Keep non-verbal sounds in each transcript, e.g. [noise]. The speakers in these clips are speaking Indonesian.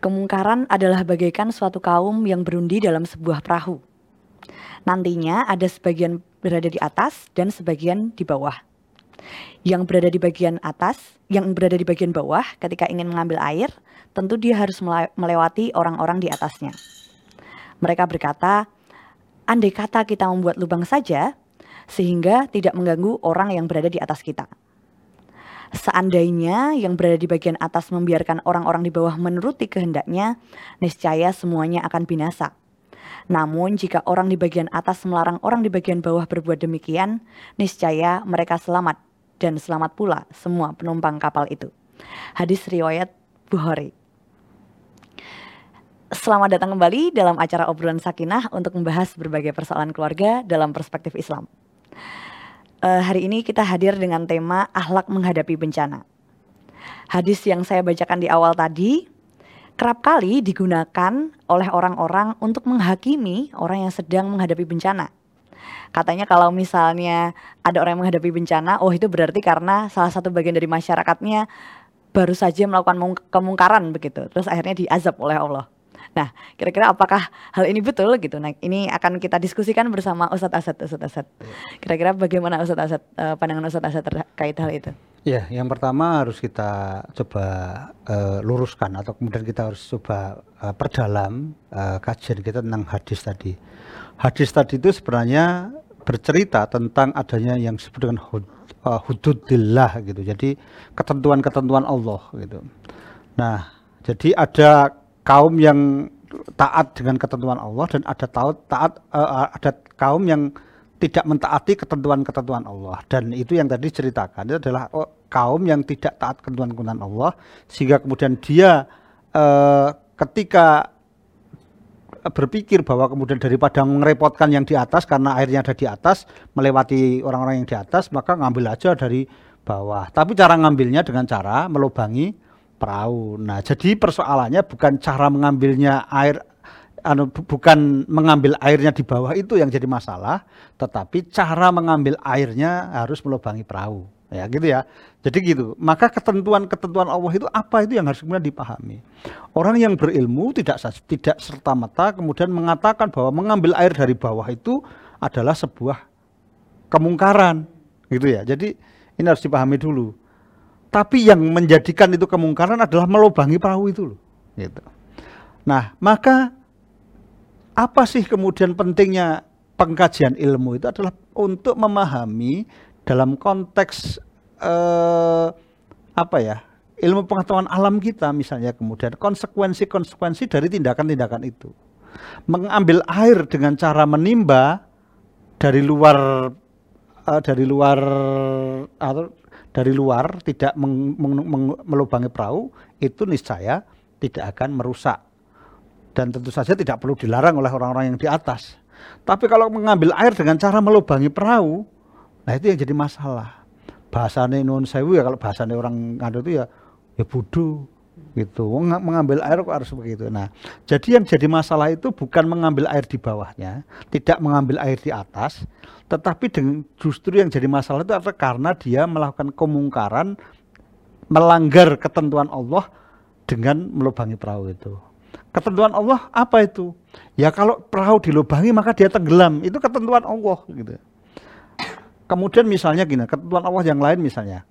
Kemungkaran adalah bagaikan suatu kaum yang berundi dalam sebuah perahu. Nantinya ada sebagian berada di atas dan sebagian di bawah. Yang berada di bagian atas, yang berada di bagian bawah ketika ingin mengambil air, tentu dia harus melewati orang-orang di atasnya. Mereka berkata, andai kata kita membuat lubang saja, sehingga tidak mengganggu orang yang berada di atas kita. Seandainya yang berada di bagian atas membiarkan orang-orang di bawah menuruti kehendaknya, niscaya semuanya akan binasa. Namun jika orang di bagian atas melarang orang di bagian bawah berbuat demikian, niscaya mereka selamat dan selamat pula semua penumpang kapal itu. Hadis riwayat Bukhari. Selamat datang kembali dalam acara obrolan sakinah untuk membahas berbagai persoalan keluarga dalam perspektif Islam uh, hari ini kita hadir dengan tema akhlak menghadapi bencana. Hadis yang saya bacakan di awal tadi kerap kali digunakan oleh orang-orang untuk menghakimi orang yang sedang menghadapi bencana. Katanya kalau misalnya ada orang yang menghadapi bencana, oh itu berarti karena salah satu bagian dari masyarakatnya baru saja melakukan kemungkaran begitu. Terus akhirnya diazab oleh Allah. Nah, kira-kira apakah hal ini betul gitu? Nah, ini akan kita diskusikan bersama Ustadz Asad. Ustadz Asad. Kira-kira bagaimana Ustadz Asad, uh, pandangan Ustadz Asad terkait hal itu? Ya, yang pertama harus kita coba uh, luruskan atau kemudian kita harus coba uh, perdalam uh, kajian kita tentang hadis tadi. Hadis tadi itu sebenarnya bercerita tentang adanya yang disebut dengan hud, uh, hududillah gitu. Jadi ketentuan-ketentuan Allah gitu. Nah, jadi ada kaum yang taat dengan ketentuan Allah dan ada taat taat uh, ada kaum yang tidak mentaati ketentuan-ketentuan Allah. Dan itu yang tadi ceritakan itu adalah oh, kaum yang tidak taat ketentuan-ketentuan Allah sehingga kemudian dia uh, ketika berpikir bahwa kemudian daripada merepotkan yang di atas karena airnya ada di atas melewati orang-orang yang di atas maka ngambil aja dari bawah. Tapi cara ngambilnya dengan cara melubangi perahu. Nah, jadi persoalannya bukan cara mengambilnya air anu bukan mengambil airnya di bawah itu yang jadi masalah, tetapi cara mengambil airnya harus melubangi perahu. Ya, gitu ya. Jadi gitu. Maka ketentuan-ketentuan Allah itu apa itu yang harus kemudian dipahami. Orang yang berilmu tidak tidak serta merta kemudian mengatakan bahwa mengambil air dari bawah itu adalah sebuah kemungkaran, gitu ya. Jadi ini harus dipahami dulu. Tapi yang menjadikan itu kemungkaran adalah melubangi perahu itu loh. Gitu. Nah, maka apa sih kemudian pentingnya pengkajian ilmu itu adalah untuk memahami dalam konteks eh, apa ya ilmu pengetahuan alam kita misalnya kemudian konsekuensi-konsekuensi dari tindakan-tindakan itu mengambil air dengan cara menimba dari luar uh, dari luar atau dari luar tidak meng, meng, meng, melubangi perahu itu niscaya tidak akan merusak dan tentu saja tidak perlu dilarang oleh orang-orang yang di atas. Tapi kalau mengambil air dengan cara melubangi perahu, nah itu yang jadi masalah. Bahasanya non sewu ya kalau bahasanya orang ngadu itu ya ya bodoh gitu. Mengambil air kok harus begitu. Nah, jadi yang jadi masalah itu bukan mengambil air di bawahnya, tidak mengambil air di atas, tetapi dengan justru yang jadi masalah itu adalah karena dia melakukan kemungkaran, melanggar ketentuan Allah dengan melubangi perahu itu. Ketentuan Allah apa itu? Ya kalau perahu dilubangi maka dia tenggelam. Itu ketentuan Allah gitu. Kemudian misalnya gini, ketentuan Allah yang lain misalnya.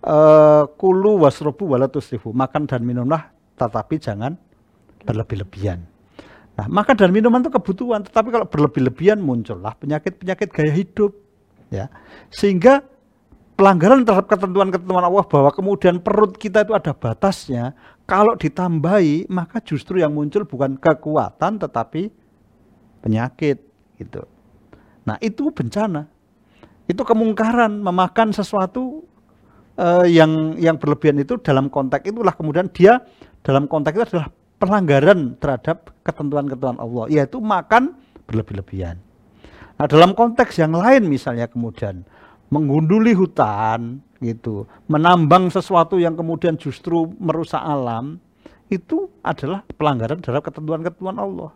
Uh, kulu wasrobu walatusrifu. Makan dan minumlah tetapi jangan berlebih-lebihan. Nah, makan dan minuman itu kebutuhan, tetapi kalau berlebih-lebihan muncullah penyakit-penyakit gaya hidup. Ya. Sehingga pelanggaran terhadap ketentuan-ketentuan Allah bahwa kemudian perut kita itu ada batasnya, kalau ditambahi maka justru yang muncul bukan kekuatan tetapi penyakit gitu. Nah, itu bencana. Itu kemungkaran memakan sesuatu uh, yang yang berlebihan itu dalam konteks itulah kemudian dia dalam konteks itu adalah pelanggaran terhadap ketentuan-ketentuan Allah, yaitu makan berlebih-lebihan. Nah, dalam konteks yang lain misalnya kemudian menggunduli hutan gitu, menambang sesuatu yang kemudian justru merusak alam, itu adalah pelanggaran terhadap ketentuan-ketentuan Allah.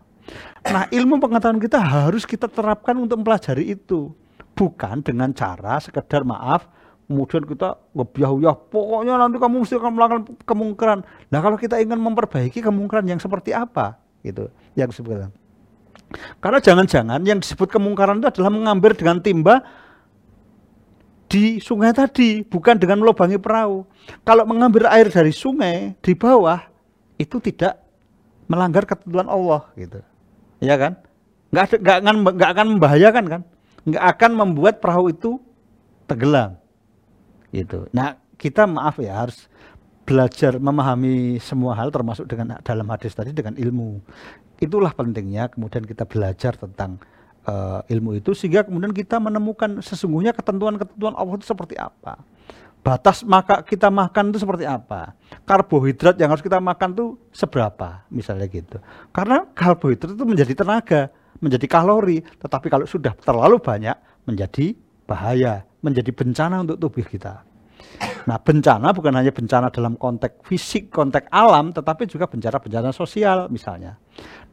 Nah, ilmu pengetahuan kita harus kita terapkan untuk mempelajari itu, bukan dengan cara sekedar maaf kemudian kita ngebiah-biah pokoknya nanti kamu mesti akan melakukan kemungkaran nah kalau kita ingin memperbaiki kemungkaran yang seperti apa gitu yang disebutkan karena jangan-jangan yang disebut kemungkaran itu adalah mengambil dengan timba di sungai tadi, bukan dengan melubangi perahu. Kalau mengambil air dari sungai di bawah itu tidak melanggar ketentuan Allah gitu. Ya kan? Nggak, nggak akan nggak akan membahayakan kan? Nggak akan membuat perahu itu tenggelam. Gitu. Nah, kita maaf ya harus belajar memahami semua hal termasuk dengan dalam hadis tadi dengan ilmu. Itulah pentingnya kemudian kita belajar tentang uh, ilmu itu sehingga kemudian kita menemukan sesungguhnya ketentuan-ketentuan Allah itu seperti apa. Batas maka kita makan itu seperti apa? Karbohidrat yang harus kita makan itu seberapa? Misalnya gitu. Karena karbohidrat itu menjadi tenaga, menjadi kalori, tetapi kalau sudah terlalu banyak menjadi bahaya, menjadi bencana untuk tubuh kita. Nah, bencana bukan hanya bencana dalam konteks fisik, konteks alam, tetapi juga bencana-bencana sosial misalnya.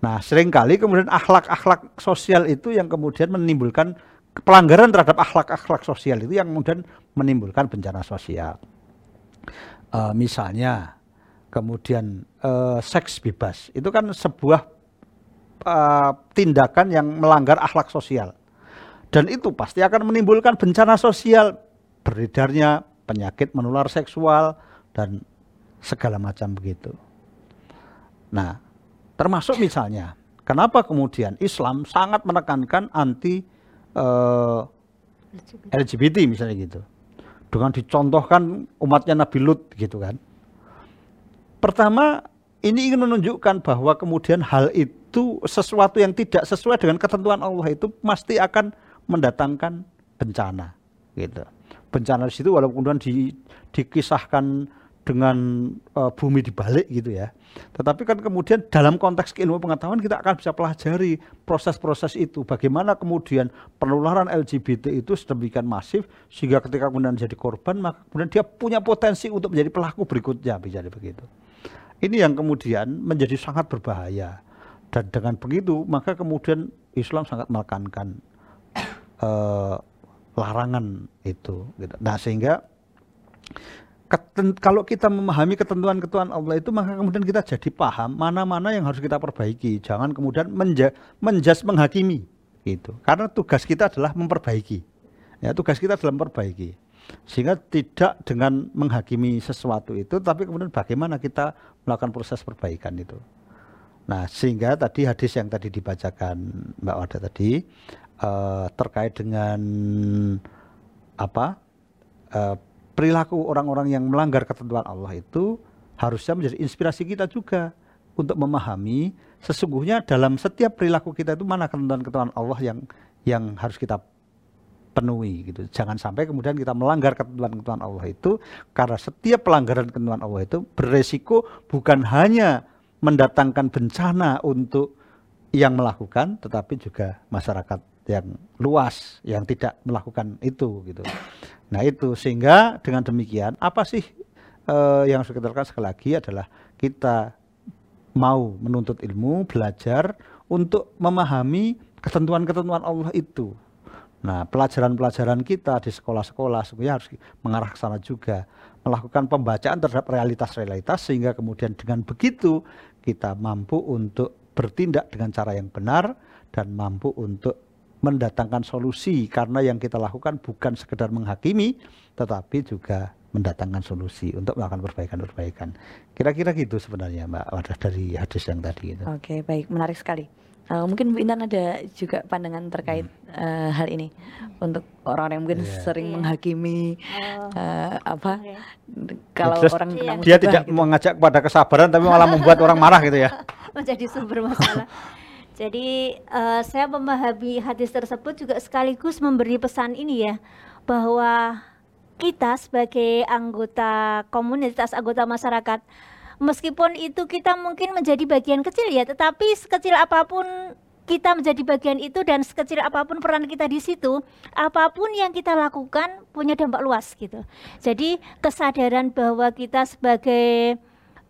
Nah, sering kali kemudian akhlak-akhlak sosial itu yang kemudian menimbulkan pelanggaran terhadap akhlak-akhlak sosial itu yang kemudian menimbulkan bencana sosial. Uh, misalnya, kemudian uh, seks bebas itu kan sebuah uh, tindakan yang melanggar akhlak sosial. Dan itu pasti akan menimbulkan bencana sosial beredarnya penyakit menular seksual dan segala macam begitu. Nah, termasuk misalnya, kenapa kemudian Islam sangat menekankan anti uh, eh, LGBT. LGBT misalnya gitu. Dengan dicontohkan umatnya Nabi Lut gitu kan. Pertama, ini ingin menunjukkan bahwa kemudian hal itu sesuatu yang tidak sesuai dengan ketentuan Allah itu pasti akan mendatangkan bencana gitu bencana di situ walaupun kemudian di, dikisahkan dengan uh, bumi dibalik gitu ya. Tetapi kan kemudian dalam konteks keilmu pengetahuan kita akan bisa pelajari proses-proses itu. Bagaimana kemudian penularan LGBT itu sedemikian masif sehingga ketika kemudian jadi korban maka kemudian dia punya potensi untuk menjadi pelaku berikutnya bisa begitu. Ini yang kemudian menjadi sangat berbahaya. Dan dengan begitu maka kemudian Islam sangat menekankan uh, larangan itu. Gitu. Nah sehingga keten, kalau kita memahami ketentuan-ketentuan Allah itu maka kemudian kita jadi paham mana-mana yang harus kita perbaiki. Jangan kemudian menja, menjas menghakimi itu. Karena tugas kita adalah memperbaiki. Ya, tugas kita adalah memperbaiki. Sehingga tidak dengan menghakimi sesuatu itu tapi kemudian bagaimana kita melakukan proses perbaikan itu. Nah, sehingga tadi hadis yang tadi dibacakan Mbak Wada tadi uh, terkait dengan apa uh, perilaku orang-orang yang melanggar ketentuan Allah itu harusnya menjadi inspirasi kita juga untuk memahami sesungguhnya dalam setiap perilaku kita itu mana ketentuan-ketentuan Allah yang yang harus kita penuhi gitu. Jangan sampai kemudian kita melanggar ketentuan-ketentuan Allah itu karena setiap pelanggaran ketentuan Allah itu beresiko bukan hanya mendatangkan bencana untuk yang melakukan tetapi juga masyarakat yang luas yang tidak melakukan itu gitu. Nah itu sehingga dengan demikian apa sih uh, yang harus kita lakukan sekali lagi adalah kita mau menuntut ilmu, belajar untuk memahami ketentuan-ketentuan Allah itu. Nah, pelajaran-pelajaran kita di sekolah-sekolah sebenarnya harus mengarah ke sana juga, melakukan pembacaan terhadap realitas-realitas sehingga kemudian dengan begitu kita mampu untuk bertindak dengan cara yang benar dan mampu untuk mendatangkan solusi karena yang kita lakukan bukan sekedar menghakimi tetapi juga mendatangkan solusi untuk melakukan perbaikan-perbaikan. Kira-kira gitu sebenarnya Mbak Wadah dari hadis yang tadi itu. Oke, baik, menarik sekali. Uh, mungkin Bu Intan ada juga pandangan terkait hmm. uh, hal ini untuk orang-orang yang mungkin yeah. sering yeah. menghakimi uh, apa okay. kalau Terus orang yeah. dia tidak gitu. mengajak pada kesabaran tapi malah membuat orang marah gitu ya. [laughs] Menjadi sumber masalah. [laughs] Jadi uh, saya memahami hadis tersebut juga sekaligus memberi pesan ini ya bahwa kita sebagai anggota komunitas, anggota masyarakat, meskipun itu kita mungkin menjadi bagian kecil ya, tetapi sekecil apa pun kita menjadi bagian itu dan sekecil apa pun peran kita di situ, apa pun yang kita lakukan punya dampak luas gitu. Jadi kesadaran bahwa kita sebagai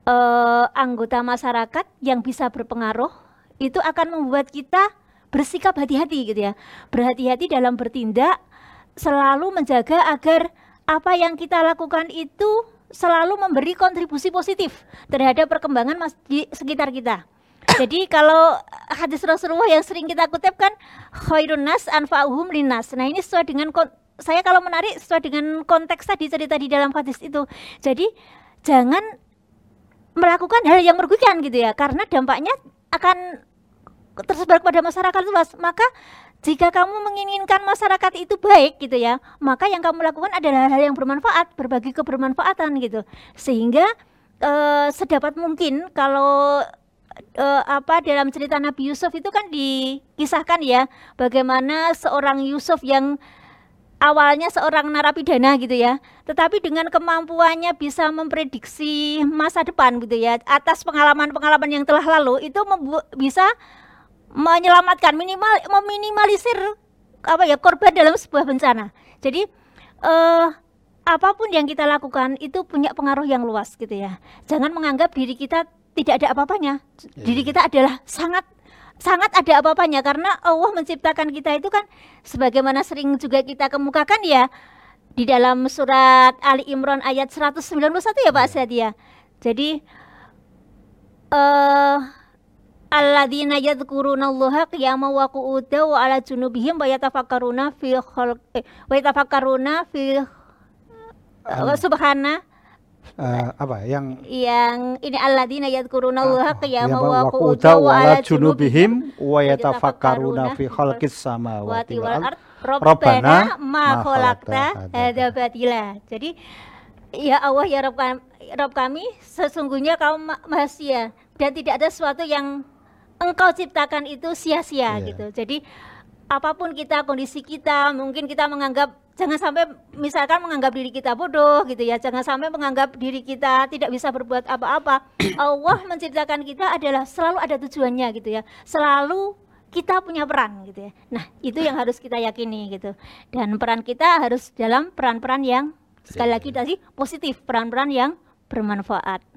uh, anggota masyarakat yang bisa berpengaruh itu akan membuat kita bersikap hati-hati gitu ya. Berhati-hati dalam bertindak, selalu menjaga agar apa yang kita lakukan itu selalu memberi kontribusi positif terhadap perkembangan di sekitar kita. Jadi kalau hadis Rasulullah yang sering kita kutip kan khairun nas anfa'uhum linnas. Nah, ini sesuai dengan saya kalau menarik sesuai dengan konteks tadi cerita di dalam hadis itu. Jadi jangan melakukan hal yang merugikan gitu ya karena dampaknya akan tersebar kepada masyarakat luas. Maka jika kamu menginginkan masyarakat itu baik gitu ya, maka yang kamu lakukan adalah hal yang bermanfaat, berbagi kebermanfaatan gitu. Sehingga eh, sedapat mungkin kalau eh, apa dalam cerita Nabi Yusuf itu kan dikisahkan ya bagaimana seorang Yusuf yang awalnya seorang narapidana gitu ya, tetapi dengan kemampuannya bisa memprediksi masa depan gitu ya, atas pengalaman-pengalaman yang telah lalu itu bisa menyelamatkan minimal meminimalisir apa ya korban dalam sebuah bencana. Jadi uh, apa pun yang kita lakukan itu punya pengaruh yang luas gitu ya. Jangan menganggap diri kita tidak ada apa-apanya. Yeah. Diri kita adalah sangat sangat ada apa-apanya karena Allah menciptakan kita itu kan sebagaimana sering juga kita kemukakan ya di dalam surat Ali Imran ayat 191 ya Pak yeah. Sadia. Jadi eh uh, alladzina yadhkurunallaha qiyaman wa qu'udan wa ala junubihim wa yatafakkaruna fi khalqi wa yatafakkaruna fi um, subhana uh, apa? Yang yang ini alladzina yadhkurunallaha qiyaman wa qu'udan wa ala junubihim wa yatafakkaruna fi khalqis samawati wal ard. Rabbana ma khalaqta hadza batila. Jadi ya Allah ya Rabb kami, Rabb kami sesungguhnya kamu maha dan tidak ada sesuatu yang engkau ciptakan itu sia-sia yeah. gitu. Jadi apa pun kita kondisi kita, mungkin kita menganggap jangan sampai misalkan menganggap diri kita bodoh gitu ya. Jangan sampai menganggap diri kita tidak bisa berbuat apa-apa. [clears throat] Allah menciptakan kita adalah selalu ada tujuannya gitu ya. Selalu kita punya peran gitu ya. Nah, itu yang harus kita yakini gitu. Dan peran kita harus dalam peran-peran yang sekali lagi tadi positif, peran-peran yang bermanfaat.